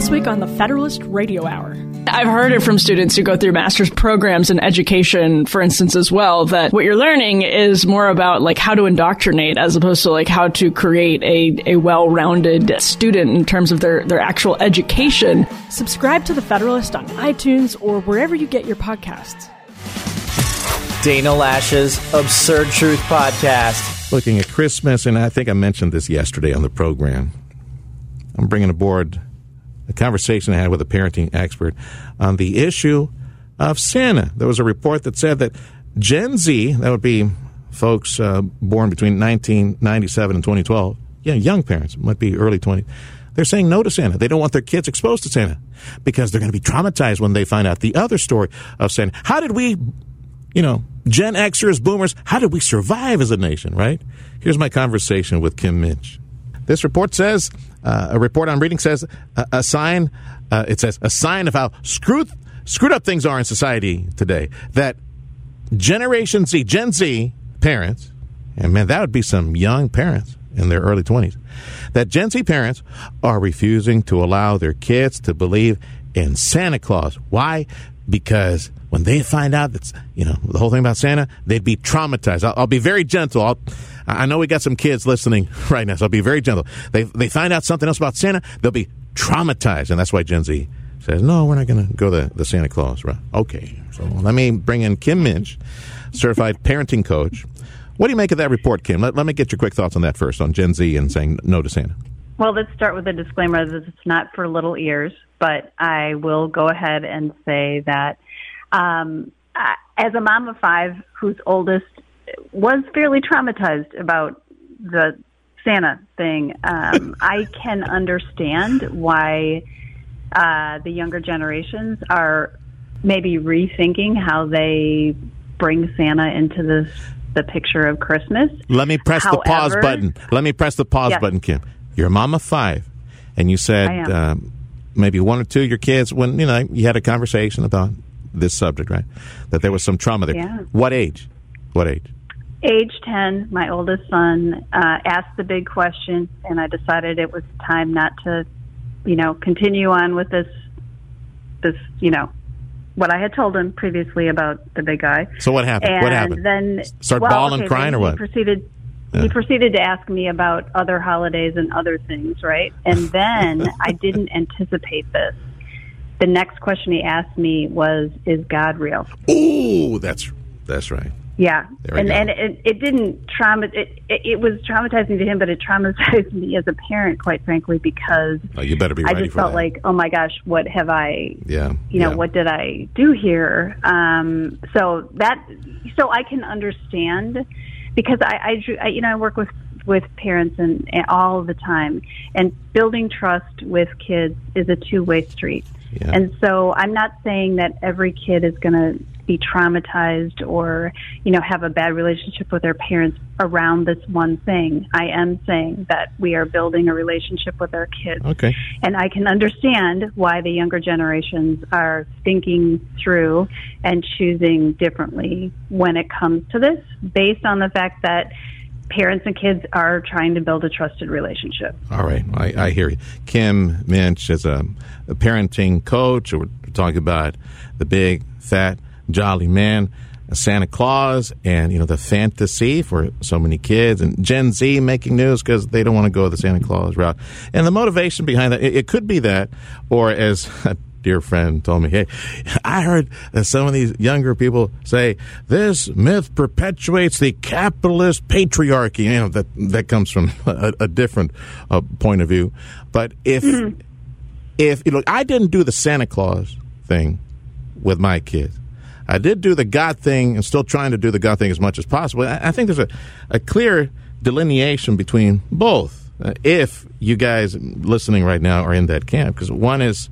This week on the Federalist Radio Hour. I've heard it from students who go through master's programs in education, for instance, as well, that what you're learning is more about like how to indoctrinate as opposed to like how to create a, a well-rounded student in terms of their, their actual education. Subscribe to the Federalist on iTunes or wherever you get your podcasts. Dana Loesch's Absurd Truth Podcast. Looking at Christmas, and I think I mentioned this yesterday on the program. I'm bringing aboard a conversation I had with a parenting expert on the issue of Santa. There was a report that said that Gen Z, that would be folks uh, born between 1997 and 2012, yeah, young parents, might be early 20s, they're saying no to Santa. They don't want their kids exposed to Santa because they're going to be traumatized when they find out the other story of Santa. How did we, you know, Gen Xers, boomers, how did we survive as a nation, right? Here's my conversation with Kim Minch. This report says, uh, a report I'm reading says, a, a sign, uh, it says, a sign of how screwed, screwed up things are in society today. That Generation Z, Gen Z parents, and man, that would be some young parents in their early 20s, that Gen Z parents are refusing to allow their kids to believe in Santa Claus. Why? Because when they find out that's you know the whole thing about Santa, they'd be traumatized. I'll, I'll be very gentle. I'll, I know we got some kids listening right now, so I'll be very gentle. They they find out something else about Santa, they'll be traumatized, and that's why Gen Z says, "No, we're not going to go the the Santa Claus route." Okay, so let me bring in Kim Minch, certified parenting coach. What do you make of that report, Kim? Let, let me get your quick thoughts on that first, on Gen Z and saying no to Santa. Well, let's start with a disclaimer that it's not for little ears, but I will go ahead and say that um, I, as a mom of five whose oldest was fairly traumatized about the Santa thing, um, I can understand why uh, the younger generations are maybe rethinking how they bring Santa into this the picture of Christmas. Let me press However, the pause button. Let me press the pause Yes. button, Kim. You're a mom of five, and you said um, maybe one or two of your kids when you know you had a conversation about this subject, right? That there was some trauma there. Yeah. What age? What age? Age 10, my oldest son uh, asked the big question, and I decided it was time not to, you know, continue on with this, this, you know, what I had told him previously about the big guy. So what happened? And what happened? then Start well, bawling, okay, crying, or he what? Proceeded. Yeah. He proceeded to ask me about other holidays and other things, right? And then I didn't anticipate this. The next question he asked me was, "Is God real?" Oh, that's that's right. Yeah, and go. and it, it didn't trauma. It, it it was traumatizing to him, but it traumatized me as a parent, quite frankly, because Oh, you better be I just felt that. like, oh my gosh, what have I? yeah, You know, yeah. what did I do here? Um, so that, so I can understand because I, I, I you know, I work with with parents and, and all the time, and building trust with kids is a two way street. Yeah. And so I'm not saying that every kid is going to be traumatized or, you know, have a bad relationship with their parents around this one thing. I am saying that we are building a relationship with our kids. Okay. And I can understand why the younger generations are thinking through and choosing differently when it comes to this based on the fact that parents and kids are trying to build a trusted relationship. All right, I, I hear you. Kim Minch is a, a parenting coach. We're talking about the big, fat, jolly man, Santa Claus, and you know the fantasy for so many kids, and Gen Z making news because they don't want to go the Santa Claus route. And the motivation behind that, it, it could be that, or as a dear friend told me, hey, I heard that some of these younger people say this myth perpetuates the capitalist patriarchy. You know that that comes from a, a different uh, point of view. But if if you look, I didn't do the Santa Claus thing with my kids. I did do the God thing and still trying to do the God thing as much as possible. I, I think there's a, a clear delineation between both. Uh, if you guys listening right now are in that camp, because one is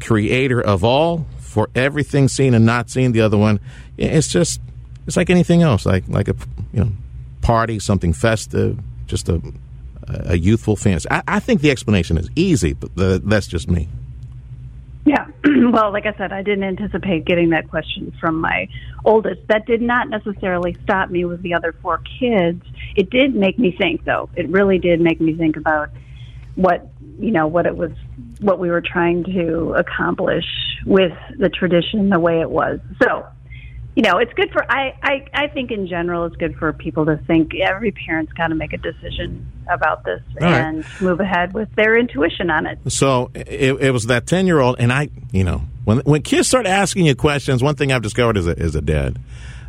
creator of all for everything seen and not seen. The other one, it's just it's like anything else, like like a you know party, something festive, just a a youthful fantasy. I, I think the explanation is easy, but the, that's just me. Yeah. well, like I said, I didn't anticipate getting that question from my oldest. That did not necessarily stop me with the other four kids. It did make me think, though. It really did make me think about what you know what it was what we were trying to accomplish with the tradition the way it was. So, you know, it's good for I, I I think in general it's good for people to think every parent's got to make a decision about this All right. and move ahead with their intuition on it. So it, it was that ten year old, and I, you know, when when kids start asking you questions, one thing I've discovered is a, is a dad,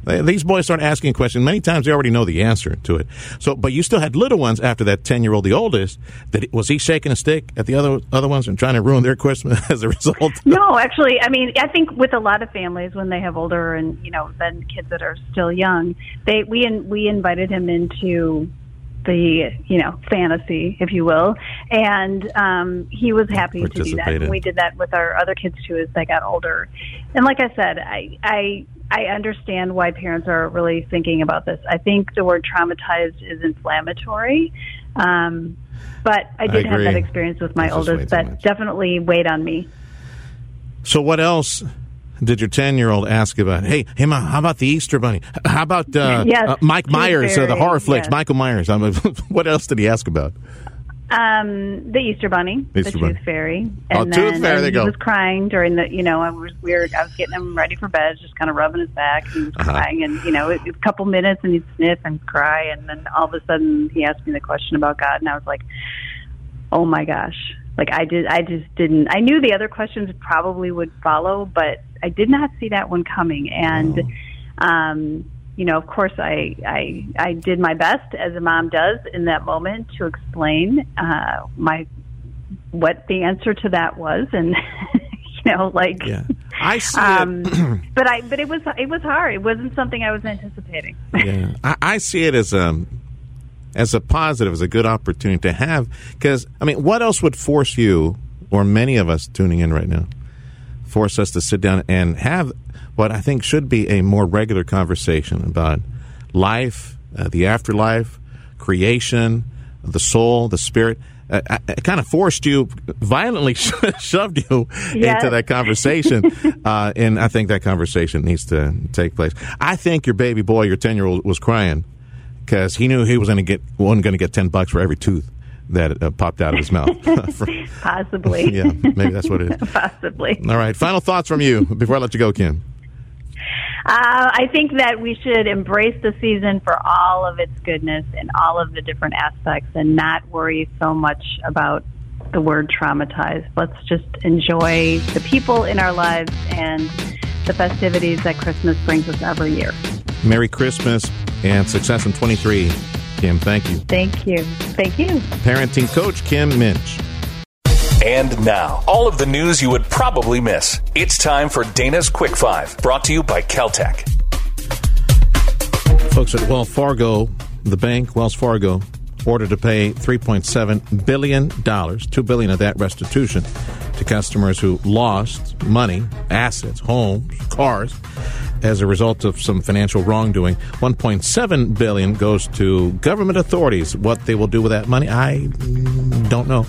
these boys start asking questions. Many times they already know the answer to it. So, but you still had little ones after that ten year old, the oldest. That was he shaking a stick at the other other ones and trying to ruin their Christmas as a result? No, actually, I mean, I think with a lot of families when they have older and you know then kids that are still young, they we in, we invited him into the you know fantasy, if you will, and um, he was happy to do that. And we did that with our other kids too as they got older. And like I said, I I I understand why parents are really thinking about this. I think the word traumatized is inflammatory. Um, but I did have that experience with my way oldest that definitely weighed on me. So what else? Did your ten year old ask about? Hey, hey, ma, how about the Easter Bunny? How about uh, Yes, uh, Mike Myers, uh, the horror flicks? yes. Michael Myers. I mean, what else did he ask about? Um, the Easter Bunny, Easter the Bunny. Tooth Fairy, Oh, and Tooth then Fairy, and there he go. was crying during the. You know, I was we were, I was getting him ready for bed, just kind of rubbing his back. And he was Uh-huh. crying, and you know, it, a couple minutes, and he'd sniff and cry, and then all of a sudden he asked me the question about God, and I was like, "Oh my gosh!" Like I did, I just didn't. I knew the other questions probably would follow, but I did not see that one coming, and. Um, you know, of course, I, I I did my best as a mom does in that moment to explain uh, my what the answer to that was, and you know, like, Yeah, I see um, it. but I but it was it was hard. It wasn't something I was anticipating. yeah, I, I see it as um as a positive, as a good opportunity to have. Because I mean, what else would force you, or many of us tuning in right now, force us to sit down and have what I think should be a more regular conversation about life, uh, the afterlife, creation, the soul, the spirit. Uh, I, I kind of forced you, violently shoved you Yes. into that conversation, uh, and I think that conversation needs to take place. I think your baby boy, your ten year old, was crying because he knew he was going to get wasn't going to get ten bucks for every tooth that uh, popped out of his mouth. For- Possibly, yeah, maybe that's what it is. possibly. All right, final thoughts from you before I let you go, Kim. Uh, I think that we should embrace the season for all of its goodness and all of the different aspects and not worry so much about the word traumatized. Let's just enjoy the people in our lives and the festivities that Christmas brings us every year. Merry Christmas and success in 23. Kim, thank you. Thank you. Thank you. Parenting coach Kim Minch. And now, all of the news you would probably miss. It's time for Dana's Quick Five, brought to you by Caltech. Folks at Wells Fargo, the bank, Wells Fargo, ordered to pay $3.7 billion, 2 billion of that restitution to customers who lost money, assets, homes, cars as a result of some financial wrongdoing. 1.7 billion goes to government authorities. What they will do with that money, I don't know.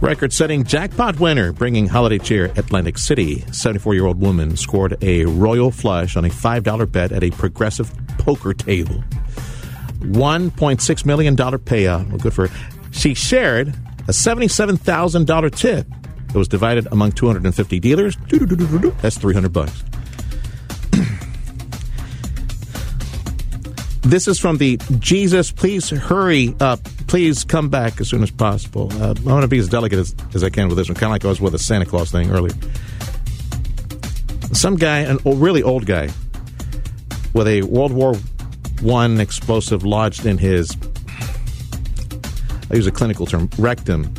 Record setting jackpot winner bringing holiday cheer Atlantic City. 74 year old woman scored a royal flush on a $5 bet at a progressive poker table. $1.6 million payout. Well, good for her. She shared a $77,000 tip. It was divided among 250 dealers. That's 300 bucks. This is from the Jesus, please hurry up. Please come back as soon as possible. Uh, I want to be as delicate as, as I can with this one, kind of like I was with the Santa Claus thing earlier. Some guy, an old, really old guy, with a World War One explosive lodged in his, I use a clinical term, rectum,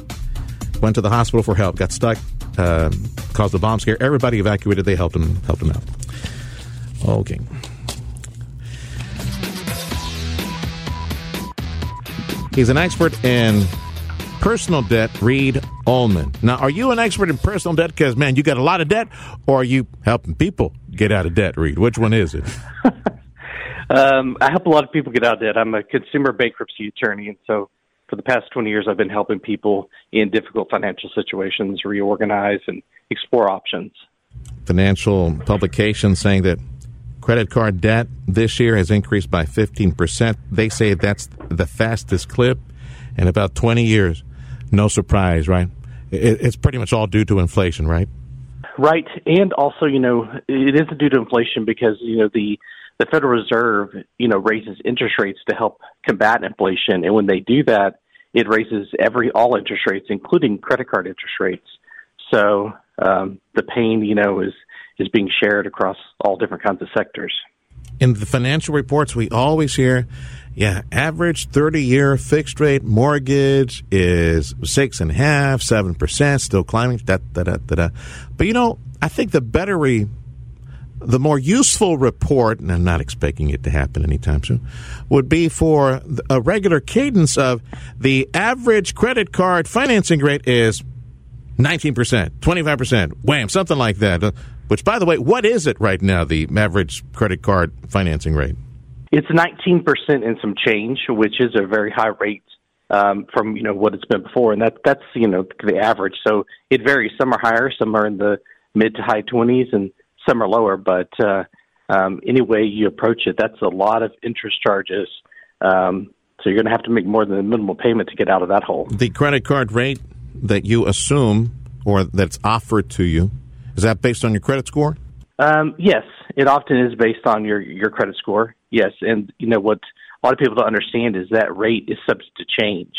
went to the hospital for help, got stuck, uh, caused a bomb scare. Everybody evacuated. They helped him, helped him out. Okay. He's an expert in personal debt, Reed Ullman. Now, are you an expert in personal debt? Because, man, you got a lot of debt, or are you helping people get out of debt, Reed? Which one is it? Um, I help a lot of people get out of debt. I'm a consumer bankruptcy attorney, and so for the past 20 years, I've been helping people in difficult financial situations reorganize and explore options. Financial publication saying that credit card debt this year has increased by 15%. They say that's the fastest clip in about 20 years. No surprise, right? it's pretty much all due to inflation, right? Right, and also, you know, it isn't due to inflation because you know the the Federal Reserve, you know, raises interest rates to help combat inflation, and when they do that, it raises every all interest rates, including credit card interest rates. So um, the pain, you know, is is being shared across all different kinds of sectors. In the financial reports, we always hear, yeah, average 30 year fixed rate mortgage is six and a half, seven percent, still climbing. Da, da, da, da, da. But you know, I think the better the more useful report, and I'm not expecting it to happen anytime soon, would be for a regular cadence of the average credit card financing rate is 19%, 25%, wham, something like that. Which, by the way, what is it right now, the average credit card financing rate? It's 19% and some change, which is a very high rate um, from you know what it's been before, and that that's you know the average. So it varies. Some are higher, some are in the mid to high 20s, and some are lower, but uh, um, any way you approach it, that's a lot of interest charges. Um, so you're going to have to make more than the minimal payment to get out of that hole. The credit card rate that you assume or that's offered to you is that based on your credit score? Um, yes, it often is based on your your credit score. Yes, and you know what a lot of people don't understand is that rate is subject to change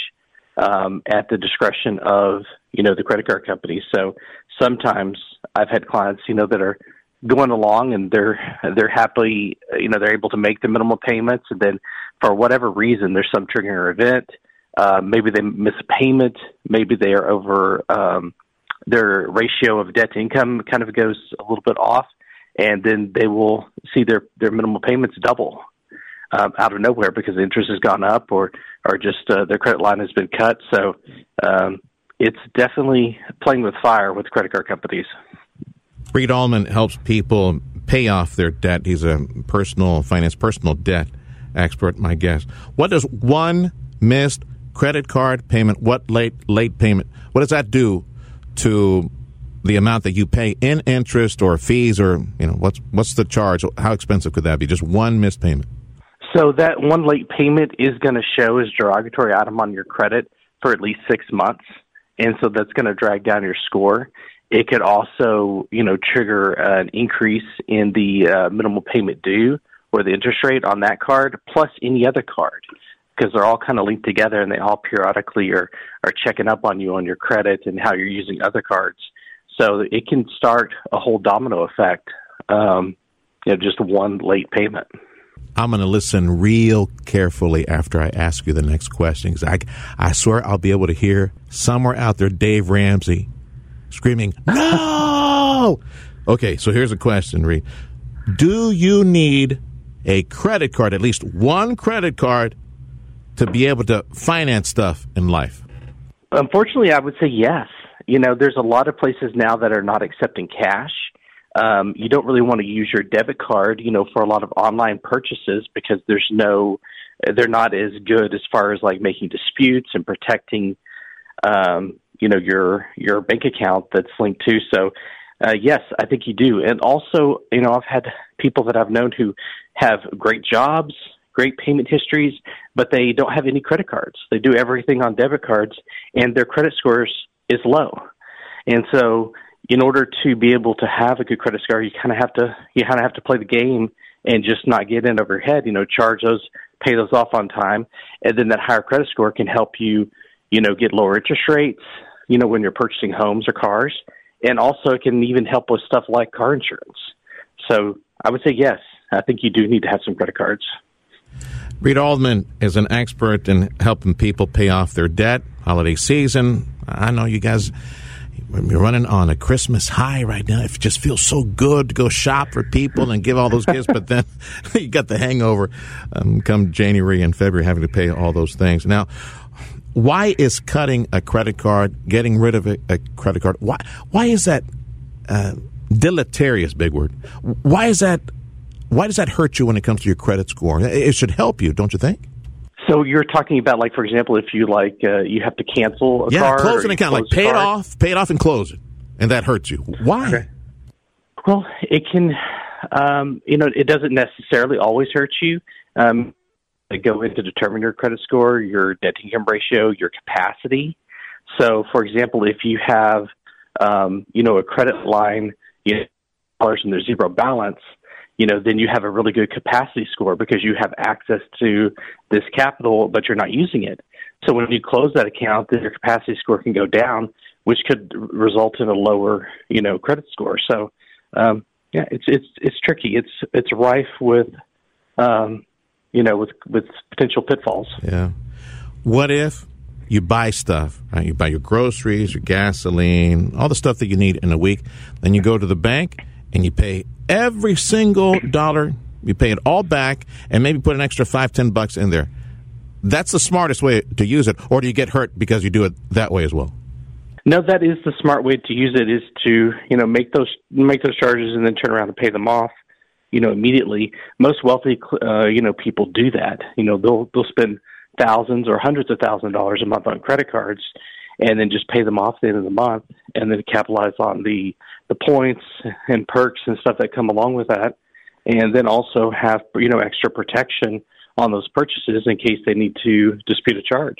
um, at the discretion of you know the credit card company. So sometimes I've had clients you know that are going along and they're they're happily you know they're able to make the minimal payments and then for whatever reason there's some triggering event uh, maybe they miss a payment maybe they are over um, their ratio of debt to income kind of goes a little bit off and then they will see their their minimal payments double um, out of nowhere because interest has gone up or or just uh, their credit line has been cut so um, it's definitely playing with fire with credit card companies Reed Allman helps people pay off their debt. He's a personal finance, personal debt expert, my guess. What does one missed credit card payment, what late late payment, what does that do to the amount that you pay in interest or fees or you know what's what's the charge? How expensive could that be? Just one missed payment. So that one late payment is going to show as derogatory item on your credit for at least six months, and so that's going to drag down your score. It could also, you know, trigger an increase in the uh, minimal payment due or the interest rate on that card, plus any other card, because they're all kind of linked together and they all periodically are are checking up on you on your credit and how you're using other cards. So it can start a whole domino effect. Um, you know, just one late payment. I'm going to listen real carefully after I ask you the next question. I, I swear I'll be able to hear somewhere out there Dave Ramsey screaming, No! okay, so here's a question, Reed. Do you need a credit card, at least one credit card, to be able to finance stuff in life? Unfortunately, I would say yes. You know, there's a lot of places now that are not accepting cash. Um, you don't really want to use your debit card, you know, for a lot of online purchases because there's no, they're not as good as far as like making disputes and protecting, um, you know your your bank account that's linked to. So uh, yes, I think you do. And also, you know, I've had people that I've known who have great jobs, great payment histories, but they don't have any credit cards. They do everything on debit cards, and their credit scores is low. And so, in order to be able to have a good credit score, you kind of have to you kind of have to play the game and just not get in over your head. You know, charge those, pay those off on time, and then that higher credit score can help you, you know, get lower interest rates, you know, when you're purchasing homes or cars. And also, it can even help with stuff like car insurance. So I would say yes. I think you do need to have some credit cards. Reed Allman is an expert in helping people pay off their debt. Holiday season. I know you guys. You're running on a Christmas high right now. It just feels so good to go shop for people and give all those gifts, but then you got the hangover um, come January and February having to pay all those things. Now, why is cutting a credit card, getting rid of a, a credit card, why why is that uh, deleterious? Big word. Why is that? Why does that hurt you when it comes to your credit score? It should help you, don't you think? So you're talking about, like, for example, if you like, uh, you have to cancel a yeah, card. close an account, like pay it off, pay it off, and close it, and that hurts you. Why? Okay. Well, it can. Um, you know, it doesn't necessarily always hurt you. Um, go into determine your credit score, your debt to income ratio, your capacity. So, for example, if you have, um, you know, a credit line, you know, dollars and there's zero balance, you know, then you have a really good capacity score because you have access to this capital, but you're not using it. So when you close that account, then your capacity score can go down, which could result in a lower, you know, credit score. So, um, yeah, it's it's it's tricky. It's it's rife with, um, you know, with with potential pitfalls. Yeah. What if you buy stuff, right? You buy your groceries, your gasoline, all the stuff that you need in a week. Then you go to the bank and you pay every single dollar. You pay it all back and maybe put an extra five, ten bucks in there. That's the smartest way to use it. Or do you get hurt because you do it that way as well? No, that is the smart way to use it. Is to you know make those make those charges and then turn around and pay them off. You know immediately. Most wealthy uh, you know people do that. You know they'll they'll spend thousands or hundreds of thousands of dollars a month on credit cards, and then just pay them off at the end of the month, and then capitalize on the the points and perks and stuff that come along with that, and then also have you know extra protection on those purchases in case they need to dispute a charge.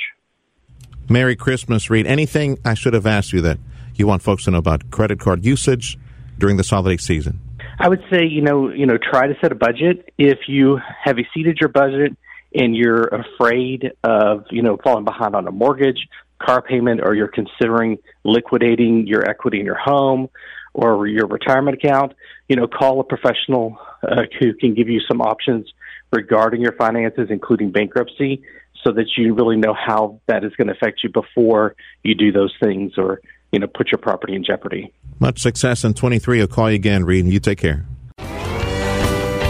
Merry Christmas, Reed. Anything I should have asked you that you want folks to know about credit card usage during this holiday season? I would say, you know, you know, try to set a budget. If you have exceeded your budget and you're afraid of, you know, falling behind on a mortgage, car payment, or you're considering liquidating your equity in your home or your retirement account, you know, call a professional uh, who can give you some options regarding your finances, including bankruptcy, so that you really know how that is going to affect you before you do those things or you know put your property in jeopardy. Much success in 23. I'll call you again, Reed. You take care.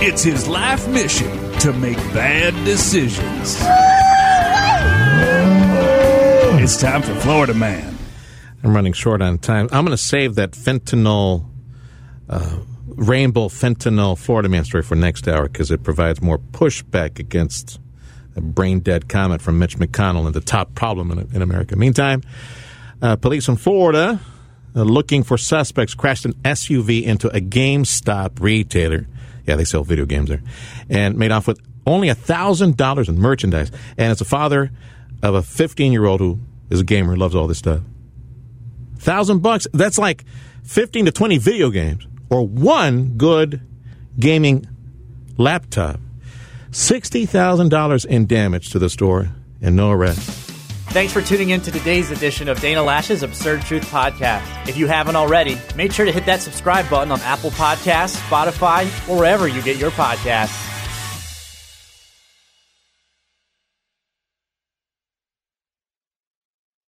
It's his life mission to make bad decisions. It's time for Florida Man. I'm running short on time. I'm going to save that fentanyl, uh, rainbow fentanyl Florida Man story for next hour because it provides more pushback against a brain dead comment from Mitch McConnell and the top problem in, in America. Meantime, uh, police in Florida looking for suspects crashed an SUV into a GameStop retailer. Yeah, they sell video games there, and made off with only thousand dollars in merchandise. And it's a father of a 15 year old who is a gamer, loves all this stuff. Thousand bucks. That's like 15 to 20 video games or one good gaming laptop. $60,000 in damage to the store and no arrest. Thanks for tuning in to today's edition of Dana Loesch's Absurd Truth Podcast. If you haven't already, make sure to hit that subscribe button on Apple Podcasts, Spotify, or wherever you get your podcasts.